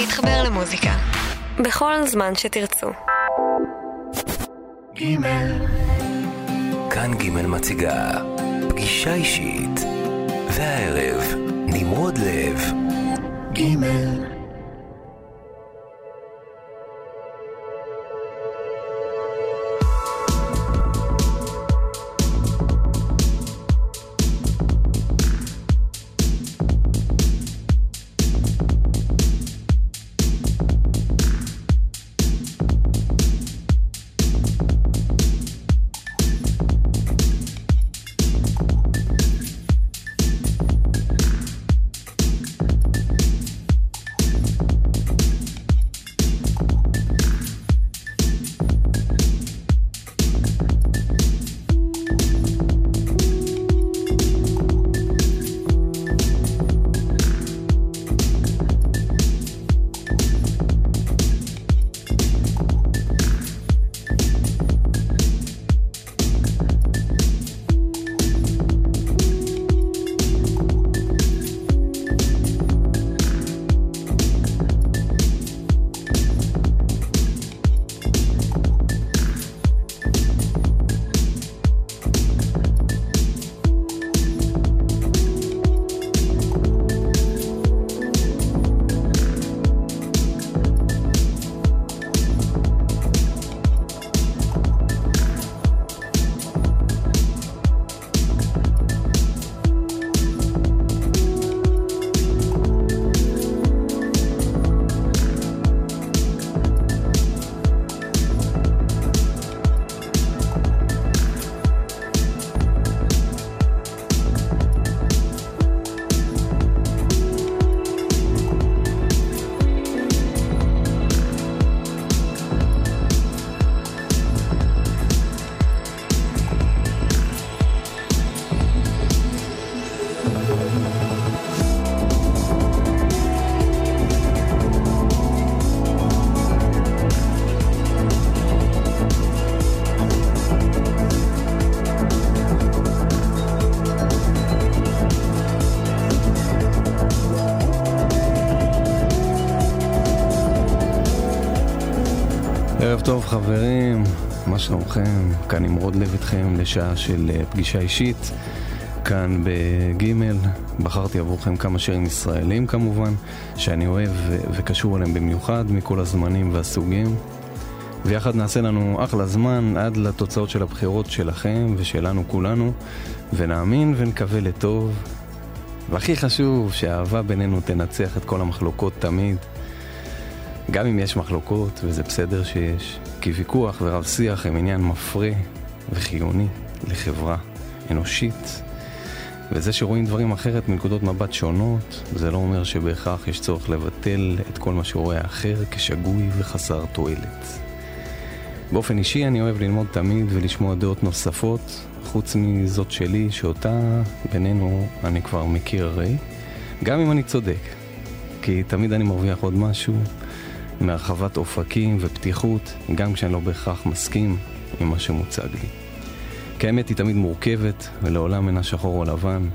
להתחבר למוזיקה. בכל זמן שתרצו. גימל. כאן גימל מציגה פגישה אישית. והערב, נמרוד לב. גימל. חברים, מה שלומכם? כאן נמרוד לב איתכם לשעה של אה, פגישה אישית כאן בגימל. בחרתי עבורכם כמה שירים ישראלים כמובן, שאני אוהב וקשור אליהם במיוחד מכל הזמנים והסוגים. ויחד נעשה לנו אחלה זמן עד לתוצאות של הבחירות שלכם ושלנו כולנו, ונאמין ונקווה לטוב. והכי חשוב, שהאהבה בינינו תנצח את כל המחלוקות תמיד. גם אם יש מחלוקות, וזה בסדר שיש, כי ויכוח ורב שיח הם עניין מפרה וחיוני לחברה אנושית. וזה שרואים דברים אחרת מנקודות מבט שונות, זה לא אומר שבהכרח יש צורך לבטל את כל מה שרואה האחר כשגוי וחסר תועלת. באופן אישי אני אוהב ללמוד תמיד ולשמוע דעות נוספות, חוץ מזאת שלי, שאותה בינינו אני כבר מכיר הרי, גם אם אני צודק. כי תמיד אני מרוויח עוד משהו, מהרחבת אופקים ופתיחות, גם כשאני לא בהכרח מסכים עם מה שמוצג לי. כי האמת היא תמיד מורכבת, ולעולם אינה שחור או לבן.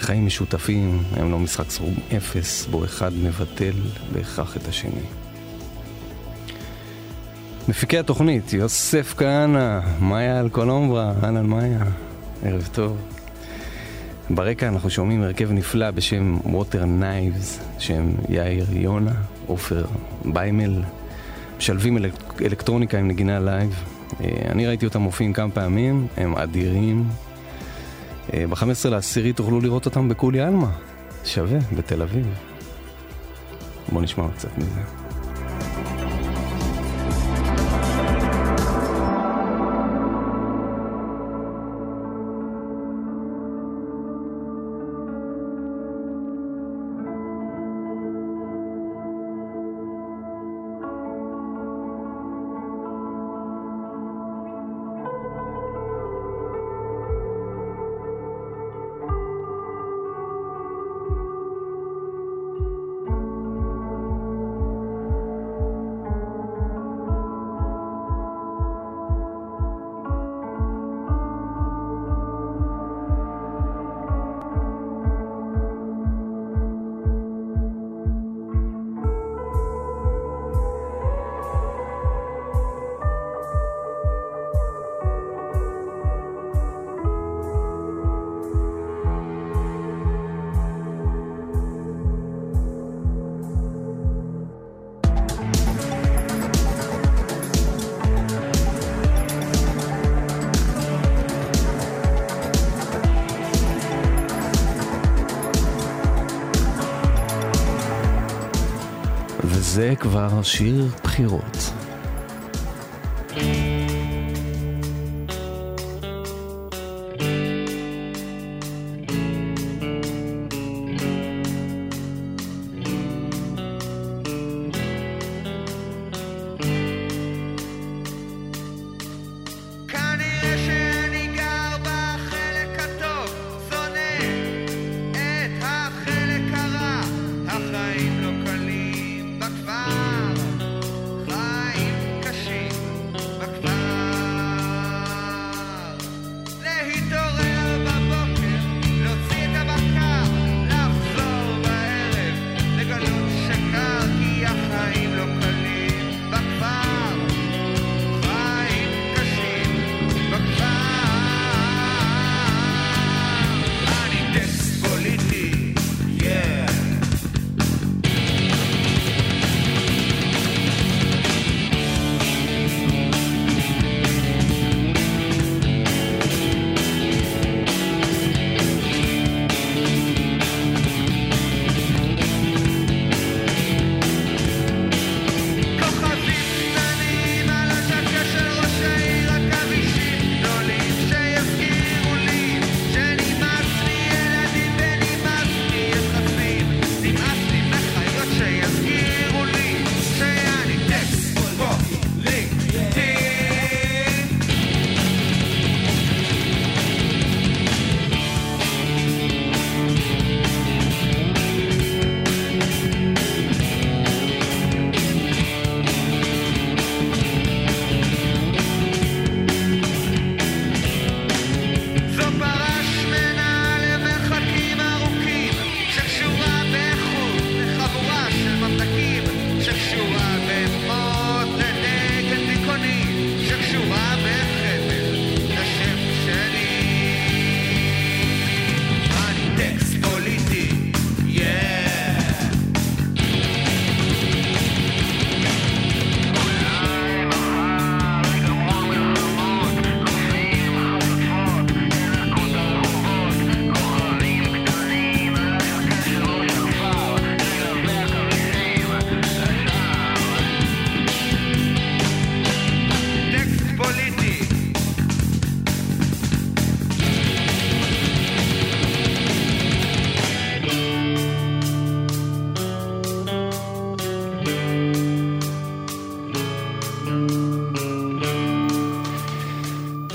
חיים משותפים הם לא משחק סכום אפס, בו אחד מבטל בהכרח את השני. מפיקי התוכנית, יוסף כהנא, מאיה אלקולומברה, אהלן מאיה, ערב טוב. ברקע אנחנו שומעים הרכב נפלא בשם Water Knives, שם יאיר יונה, עופר ביימל, משלבים אלק... אלקטרוניקה עם נגינה live. אה, אני ראיתי אותם מופיעים כמה פעמים, הם אדירים. אה, ב-15 לעשירי תוכלו לראות אותם בקולי עלמא, שווה, בתל אביב. בואו נשמע קצת מזה. זה כבר שיר בחירות.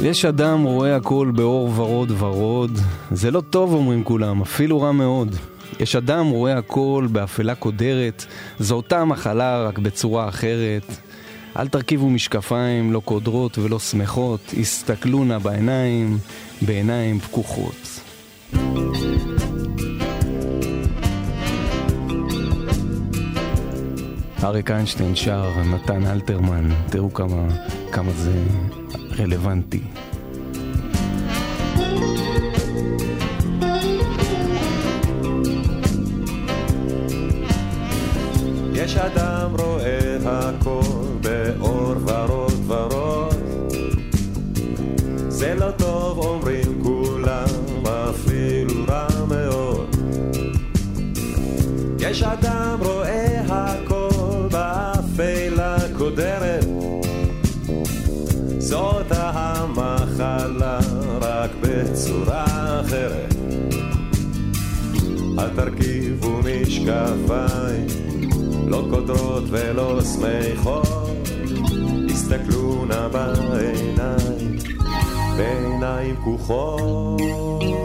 יש אדם רואה הכל באור ורוד ורוד, זה לא טוב אומרים כולם, אפילו רע מאוד. יש אדם רואה הכל באפלה קודרת, זו אותה מחלה רק בצורה אחרת. אל תרכיבו משקפיים, לא קודרות ולא שמחות, הסתכלו נא בעיניים, בעיניים פקוחות. אריק איינשטיין שר, נתן אלתרמן, תראו כמה, כמה זה רלוונטי. משקפיים לא קודרות ולא שמחות. הסתכלו נא בעיניים בעיניים פקוחות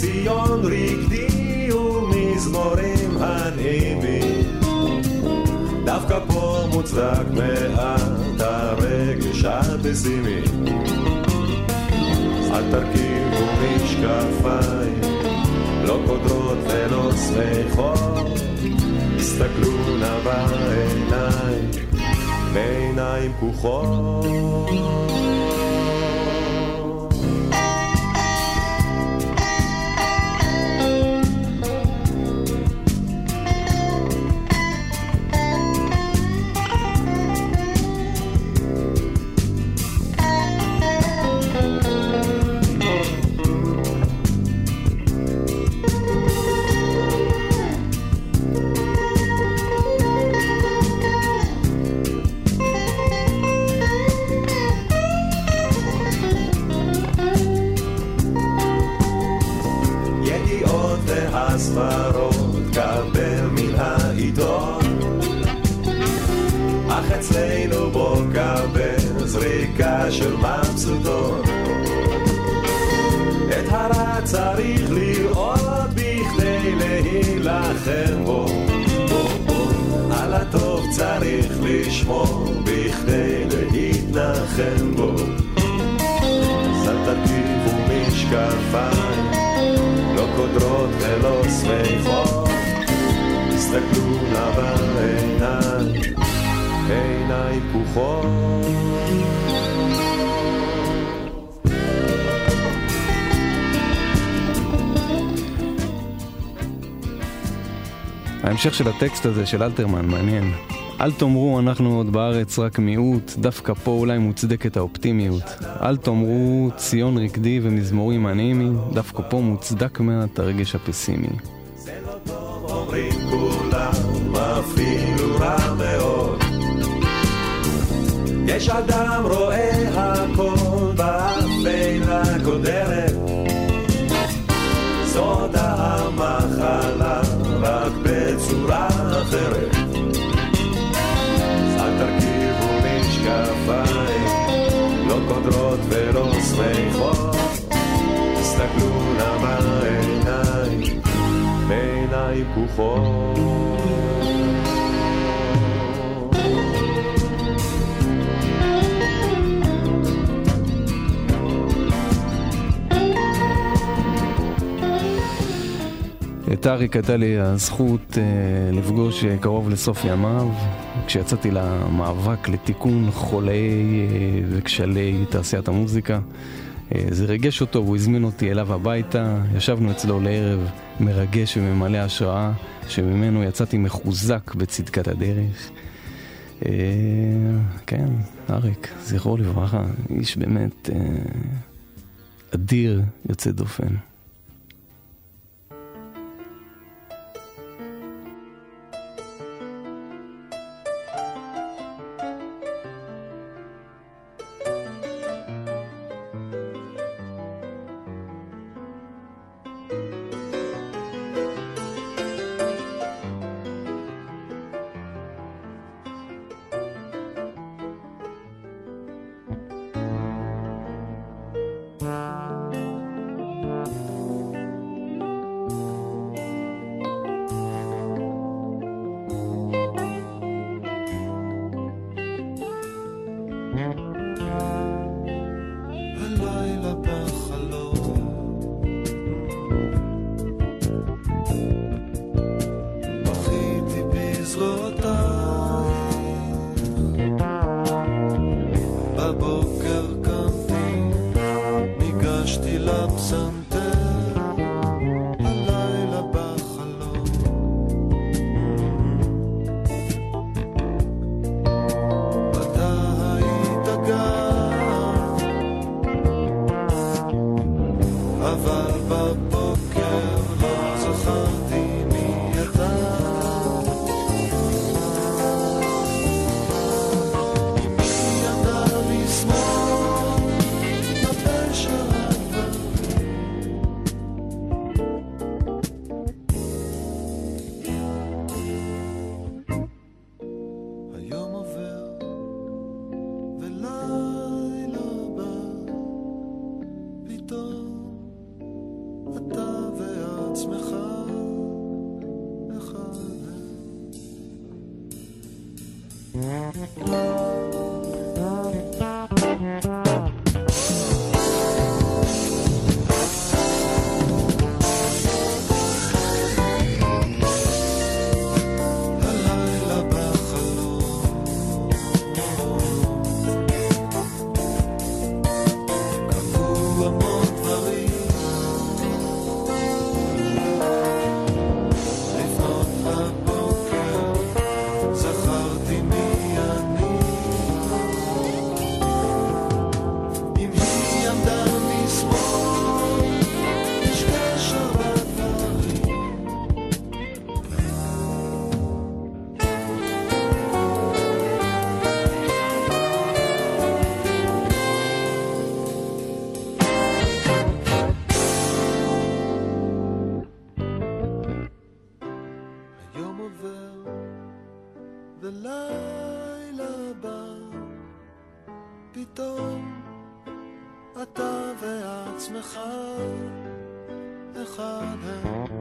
ציון רקדי ומזמורים הנעימים דווקא פה מוצדק מעט הרגש הפסימי. אל תרכיבו משקפיים לא קודרות ולא שמחות. הסתכלו נא בעיניים בעיניים פקוחות של הטקסט הזה של אלתרמן מעניין. אל תאמרו אנחנו עוד בארץ רק מיעוט, דווקא פה אולי מוצדקת האופטימיות. אל תאמרו ציון רקדי ומזמורים אנימי, דווקא פה מוצדק מעט הרגש הפסימי. ולא שמחות, תסתכלו נא בעיניים, בעיניים פקוחות. את אריק הייתה לי הזכות אה, לפגוש אה, קרוב לסוף ימיו, כשיצאתי למאבק לתיקון חולי אה, וכשלי תעשיית המוזיקה. אה, זה ריגש אותו והוא הזמין אותי אליו הביתה, ישבנו אצלו לערב מרגש וממלא השראה, שממנו יצאתי מחוזק בצדקת הדרך. אה, כן, אריק, זכרו לברכה, איש באמת אדיר, יוצא דופן. something. ולילה בא, פתאום אתה ועצמך אחד הם.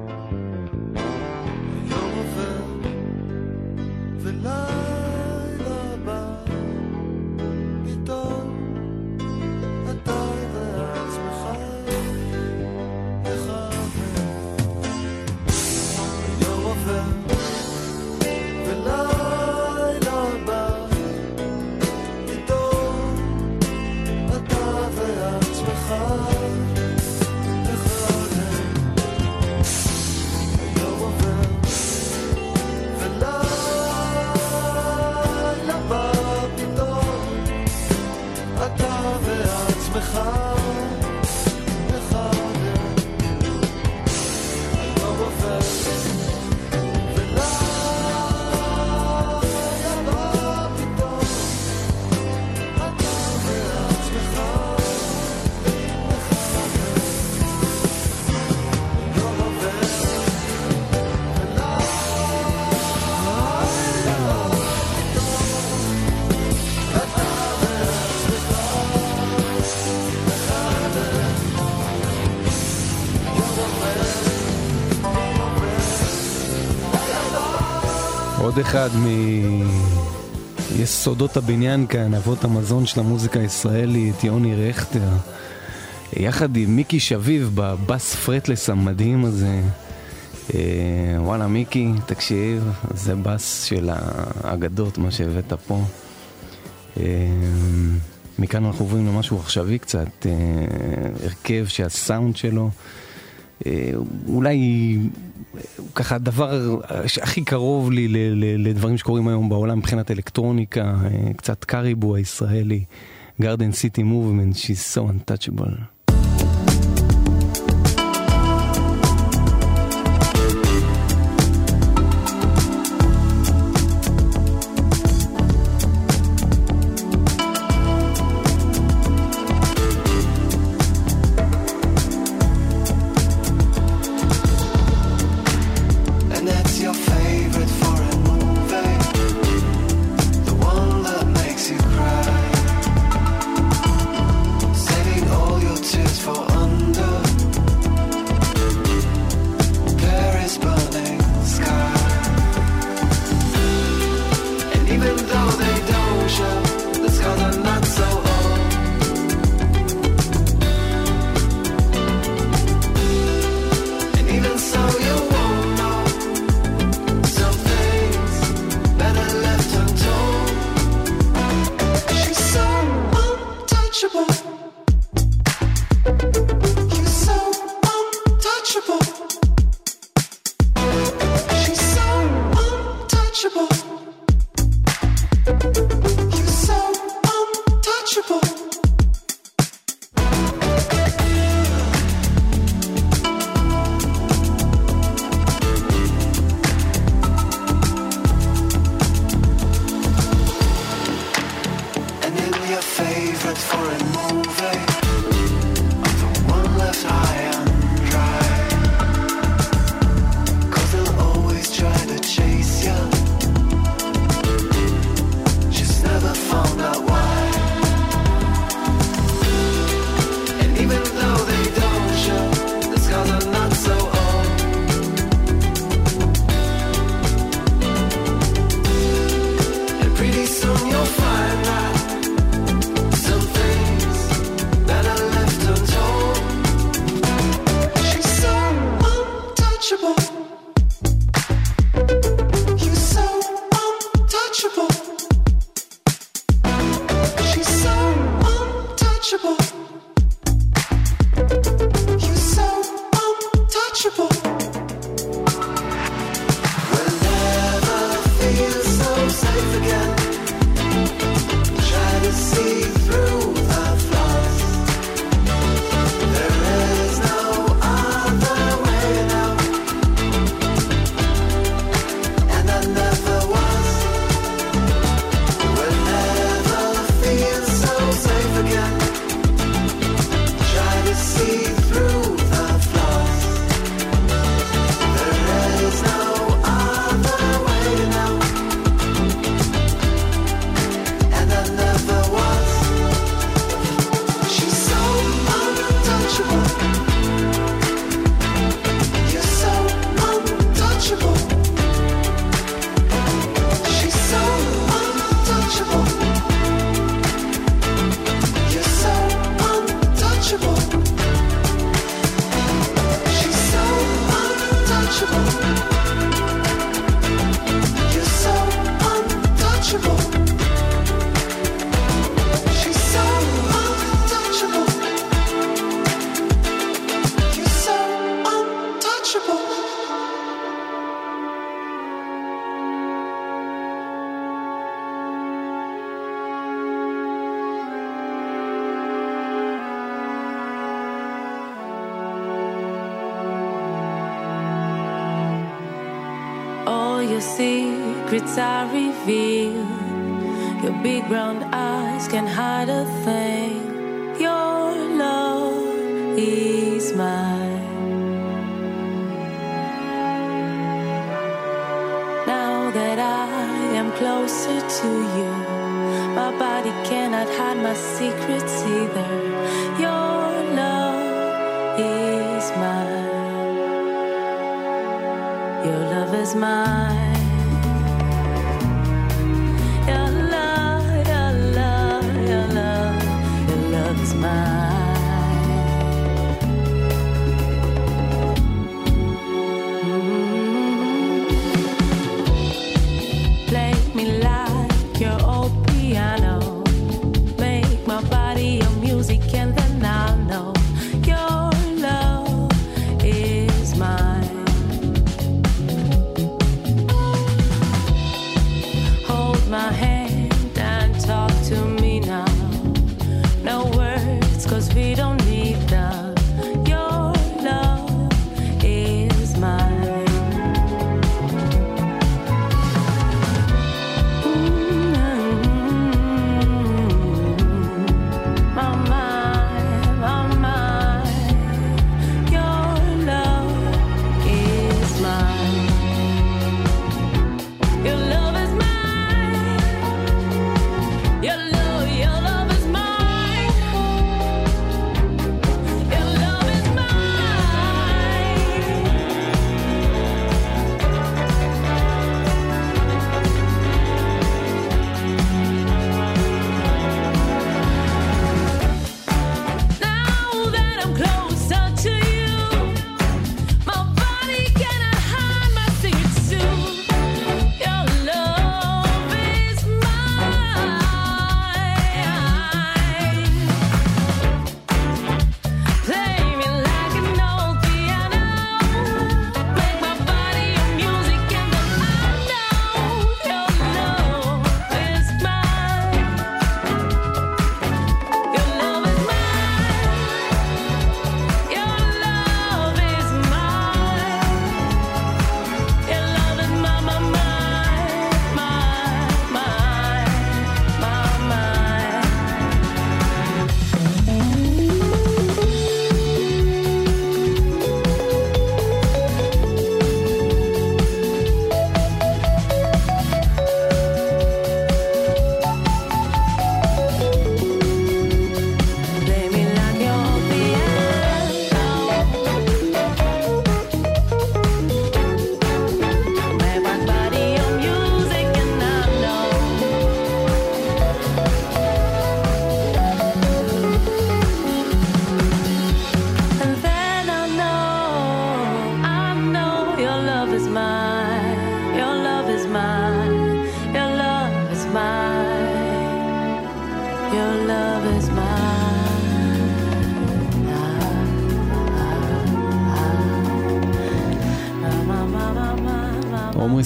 אחד מיסודות הבניין כאן, אבות המזון של המוזיקה הישראלית, יוני רכטר. יחד עם מיקי שביב בבאס פרטלס המדהים הזה. אה, וואלה, מיקי, תקשיב, זה באס של האגדות, מה שהבאת פה. אה, מכאן אנחנו עוברים למשהו עכשווי קצת, אה, הרכב שהסאונד שלו אולי הוא ככה הדבר הכי קרוב לי לדברים שקורים היום בעולם מבחינת אלקטרוניקה, אה, קצת קריבו הישראלי, גרדן סיטי מובמנט, she's so untouchable.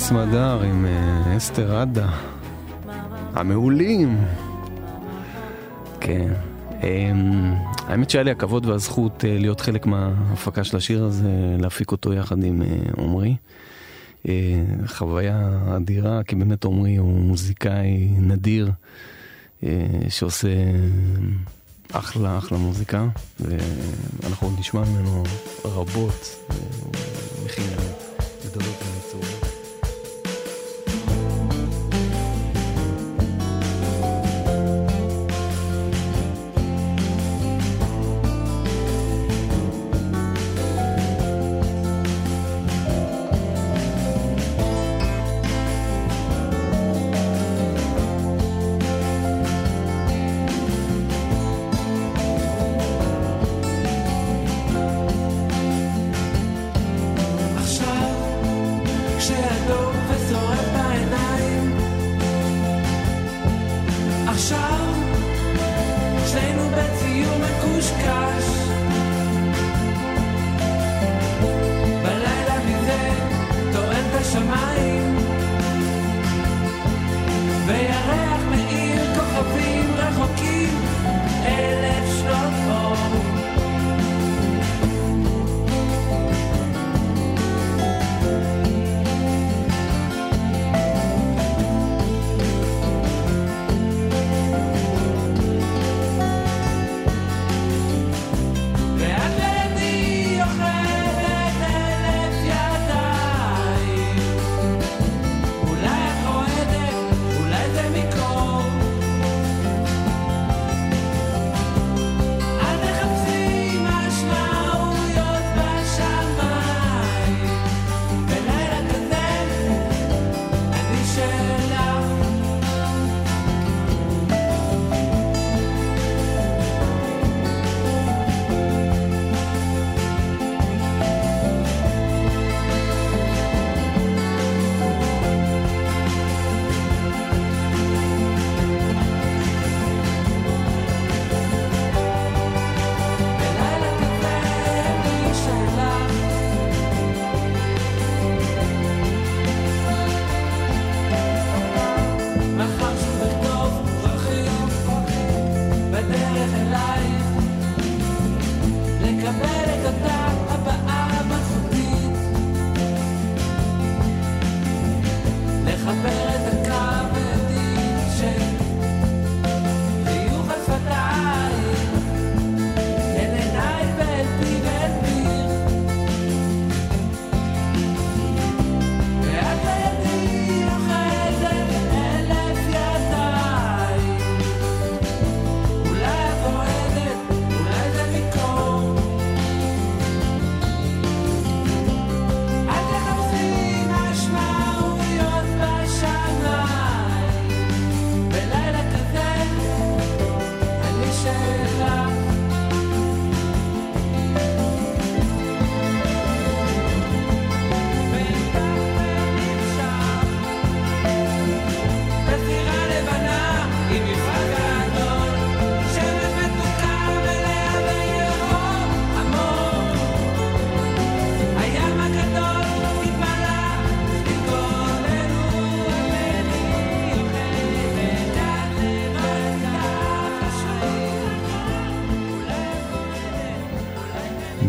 סמדר עם אה, אסתר עדה. המעולים. כן. אמ, האמת שהיה לי הכבוד והזכות אה, להיות חלק מההפקה של השיר הזה, להפיק אותו יחד עם אה, עמרי. חוויה אדירה, כי באמת עמרי הוא מוזיקאי נדיר, שעושה אחלה אחלה מוזיקה, ואנחנו עוד נשמע ממנו רבות, מכינה גדולות ומצורות.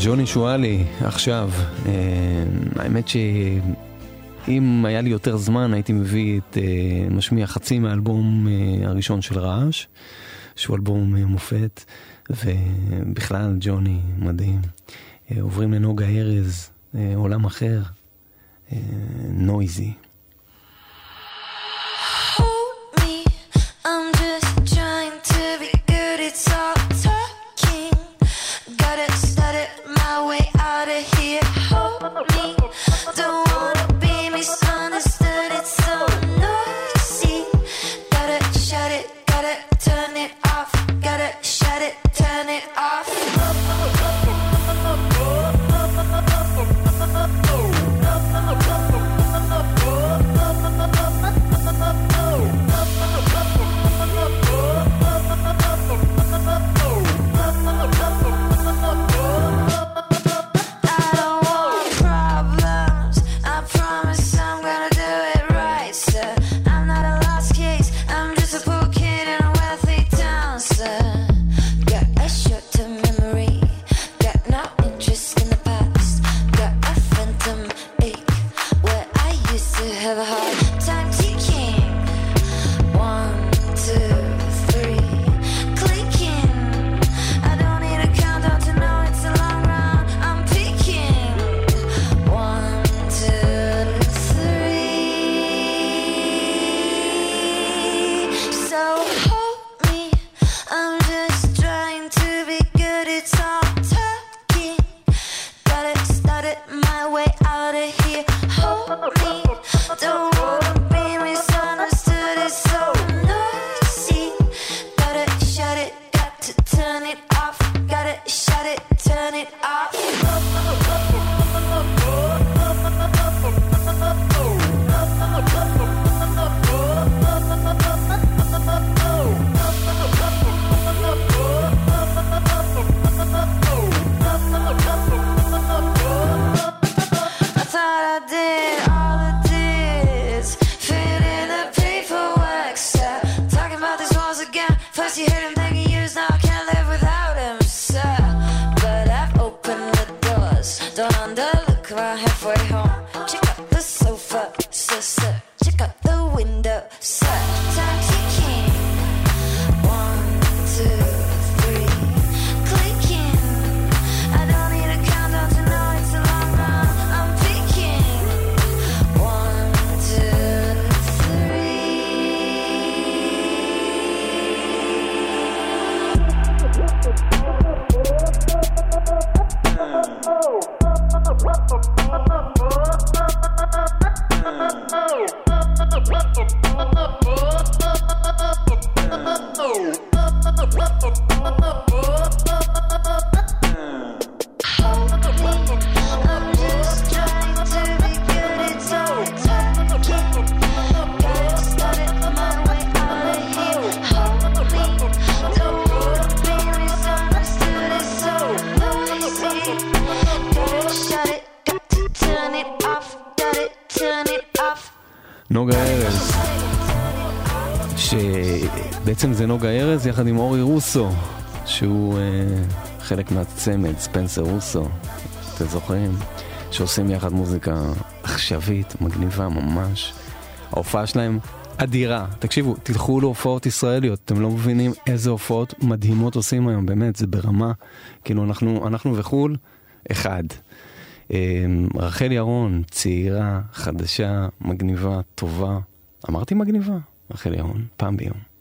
ג'וני שואלי, עכשיו. אה, האמת שאם היה לי יותר זמן הייתי מביא את אה, משמיע חצי מהאלבום אה, הראשון של רעש, שהוא אלבום אה, מופת, ובכלל ג'וני מדהים. אה, עוברים לנוגה ארז, אה, עולם אחר, אה, נויזי. ביחד עם אורי רוסו, שהוא אה, חלק מהצמד, ספנסר רוסו, אתם זוכרים? שעושים יחד מוזיקה עכשווית, מגניבה ממש. ההופעה שלהם אדירה. תקשיבו, תלכו להופעות ישראליות, אתם לא מבינים איזה הופעות מדהימות עושים היום, באמת, זה ברמה, כאילו אנחנו, אנחנו וחו"ל, אחד. אה, רחל ירון, צעירה, חדשה, מגניבה, טובה. אמרתי מגניבה, רחל ירון, פעם ביום.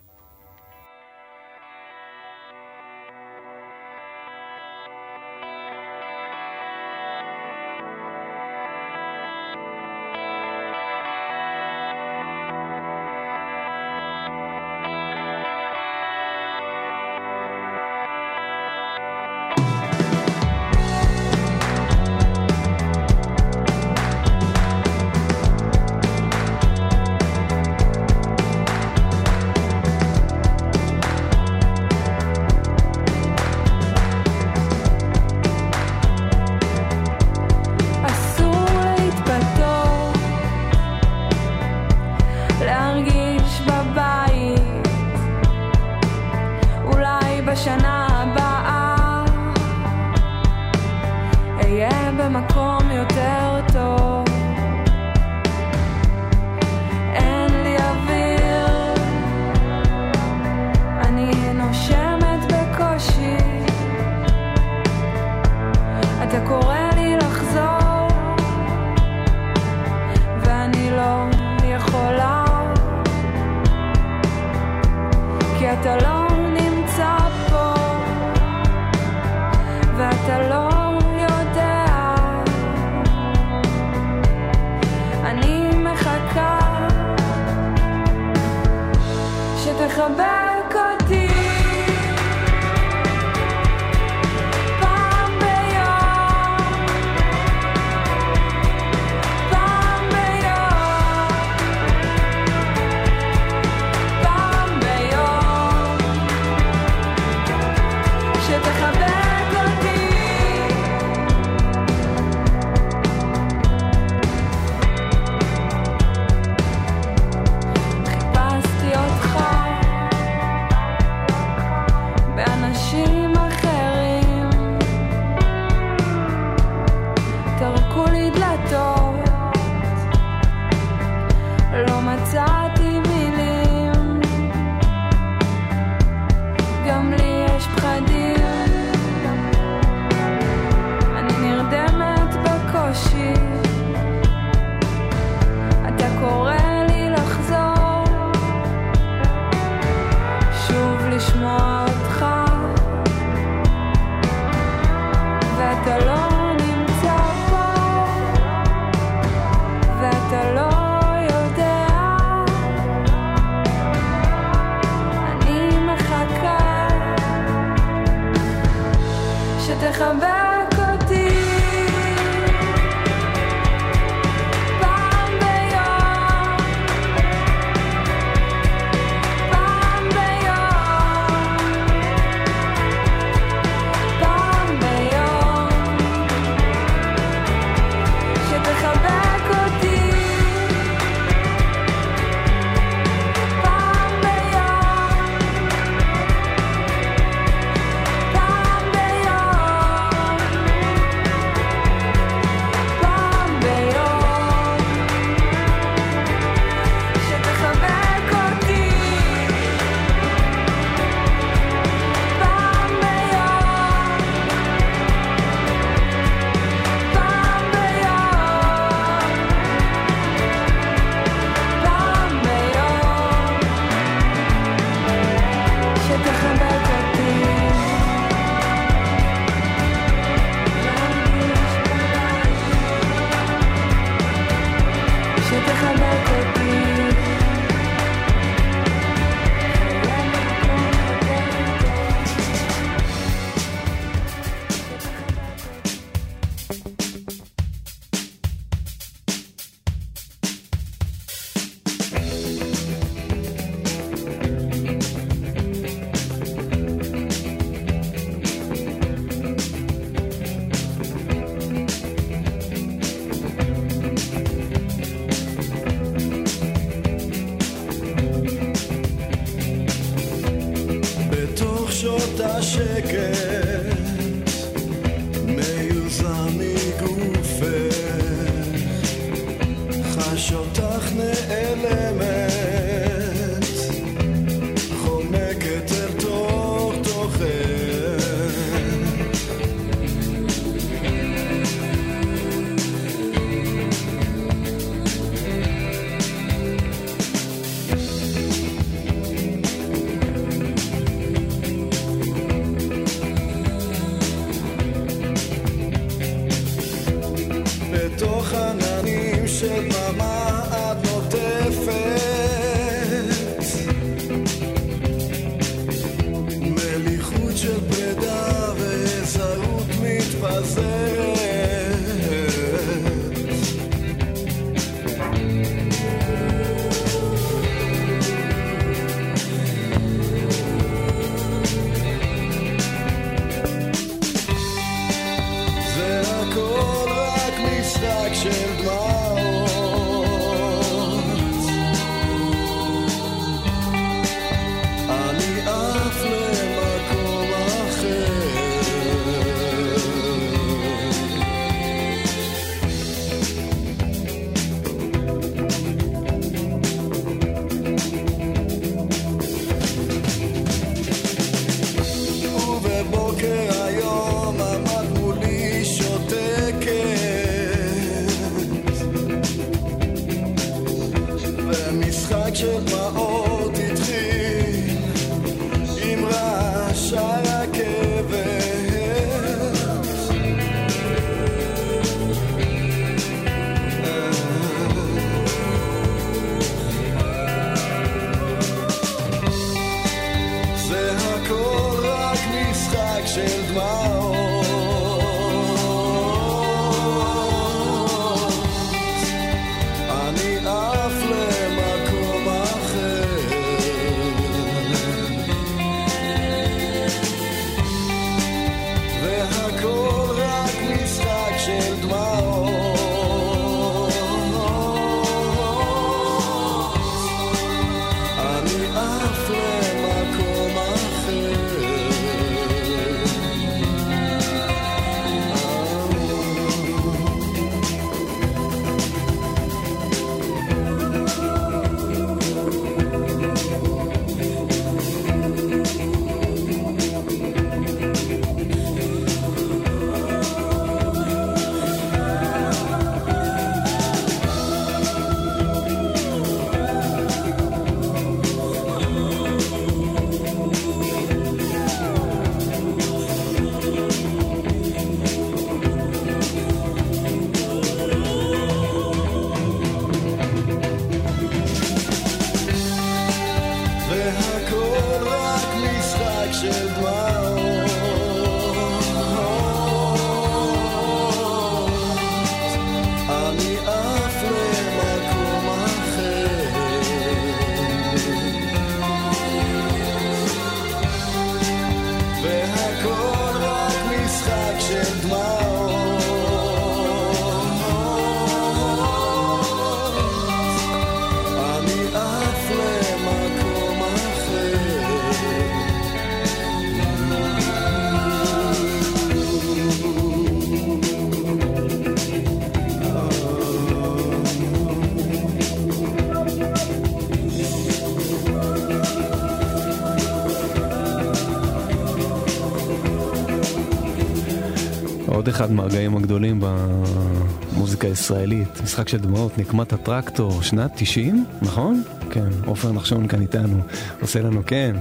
אחד מהרגעים הגדולים במוזיקה הישראלית, משחק של דמעות, נקמת הטרקטור, שנת 90, נכון? כן, עופר נחשון כאן איתנו, עושה לנו כן.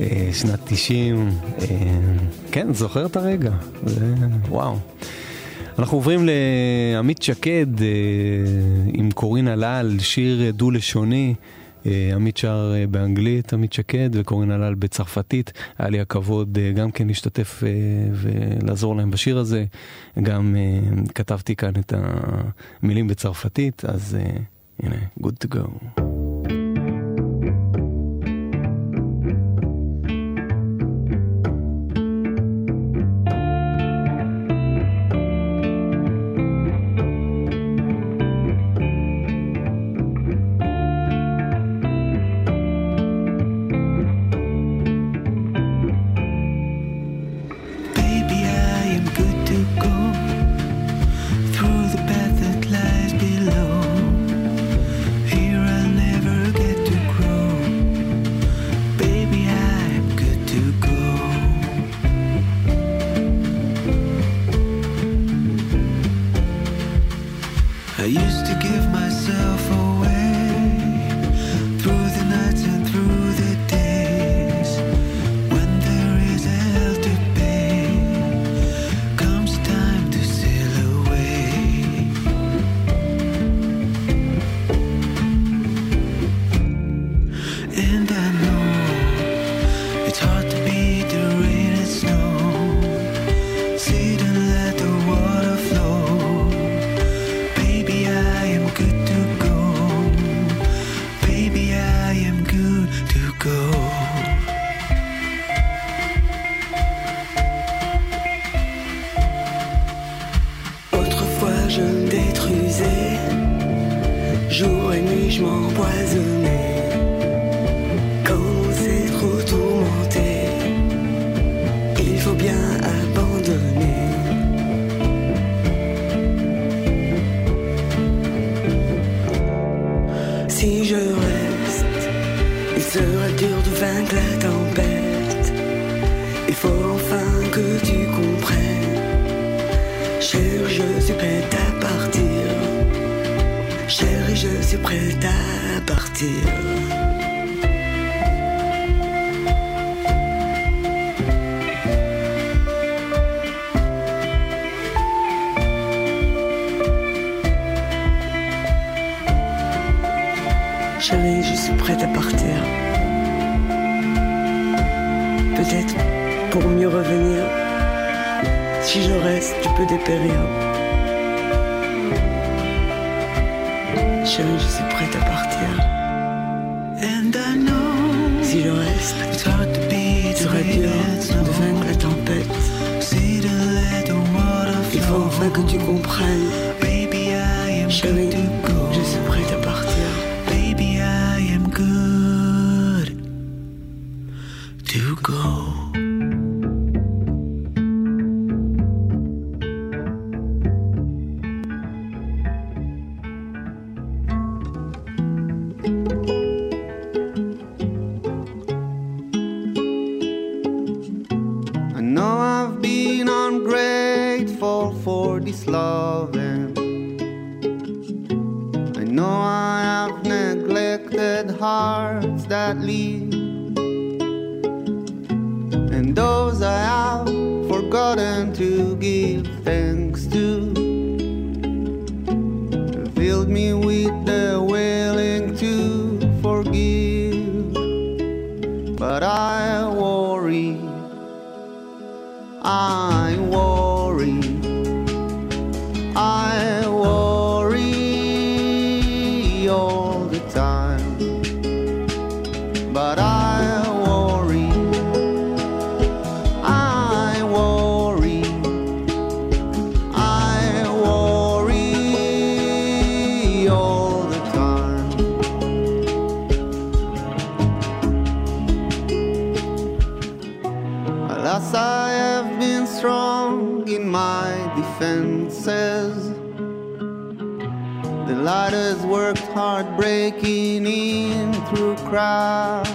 אה, שנת 90, אה, כן, זוכר את הרגע, זה וואו. אנחנו עוברים לעמית שקד אה, עם קורין הלל, שיר דו-לשוני. אה, עמית שר אה, באנגלית, עמית שקד, וקורין הלל בצרפתית. היה לי הכבוד אה, גם כן להשתתף ולעזור להם בשיר הזה. גם כתבתי כאן את המילים בצרפתית, אז הנה, good to go. enfin que tu comprennes. Cher, je suis prête à partir. Cher, je suis prête à partir. Chérie, je suis prête à partir. Peut-être pour mieux revenir. Si je reste, tu peux dépérir. Je suis prête à partir. Si je reste, sera dur de vaincre la tempête. Il faut enfin que tu comprennes crowd.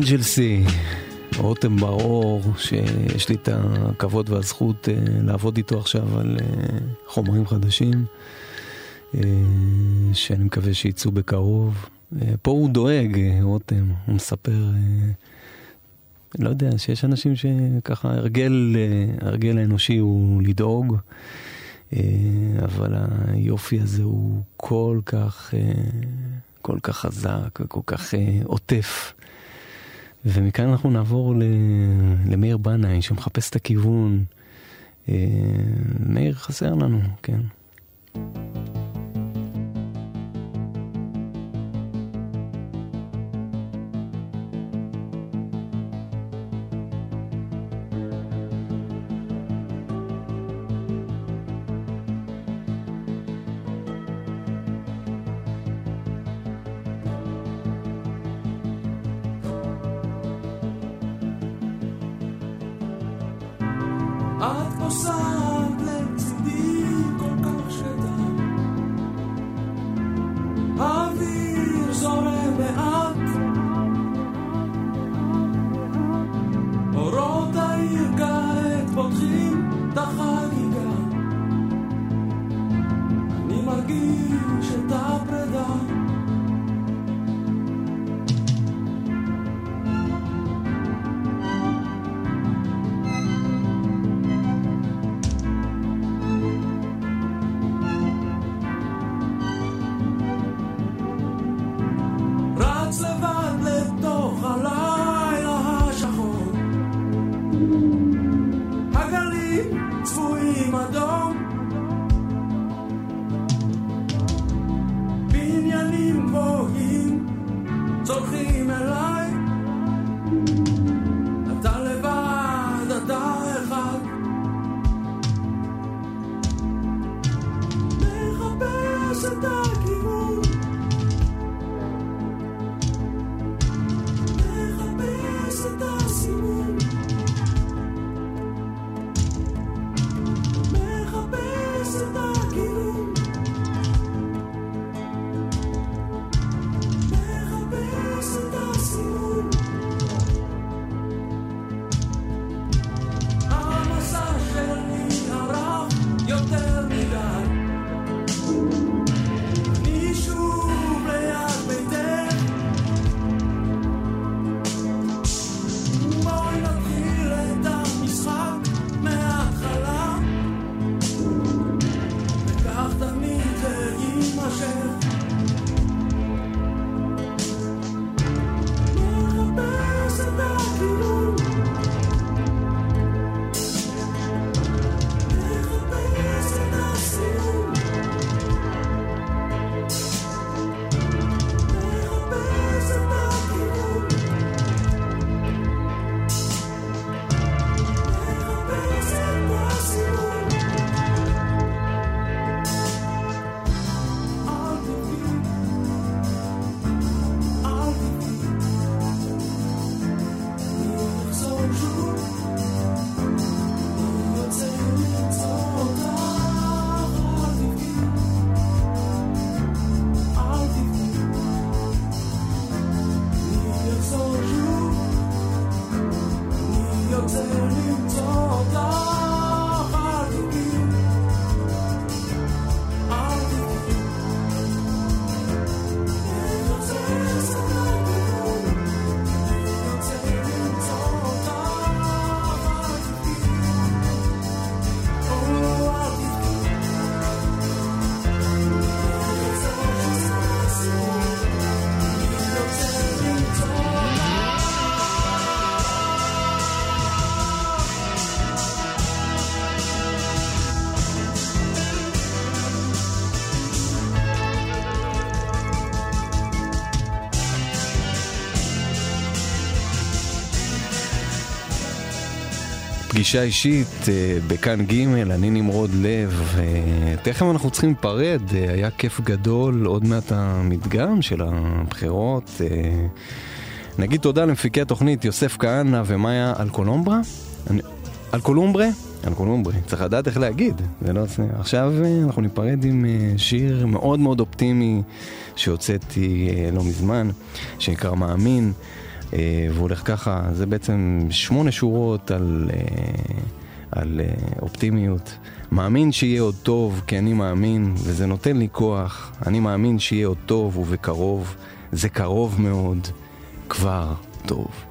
אנג'לסי, רותם בר-אור, שיש לי את הכבוד והזכות אה, לעבוד איתו עכשיו על אה, חומרים חדשים, אה, שאני מקווה שיצאו בקרוב. פה הוא דואג, רותם, הוא מספר, לא יודע, שיש אנשים שככה, הרגל, הרגל האנושי הוא לדאוג. אבל היופי הזה הוא כל כך, כל כך חזק וכל כך אה, עוטף. ומכאן אנחנו נעבור ל- למאיר בנאי שמחפש את הכיוון. אה, מאיר חסר לנו, כן. פגישה אישית אה, בכאן ג', אני נמרוד לב. אה, תכף אנחנו צריכים להיפרד, אה, היה כיף גדול, עוד מעט המדגם של הבחירות. נגיד תודה למפיקי התוכנית יוסף כהנא ומאיה אלקולומברה. אלקולומברה? אלקולומברה, צריך לדעת איך להגיד. זה לא... עכשיו אנחנו ניפרד עם שיר מאוד מאוד אופטימי שהוצאתי לא מזמן, שנקרא מאמין. אה, והוא הולך ככה, זה בעצם שמונה שורות על, אה, על אה, אופטימיות. מאמין שיהיה עוד טוב, כי אני מאמין, וזה נותן לי כוח. אני מאמין שיהיה עוד טוב ובקרוב, זה קרוב מאוד, כבר טוב.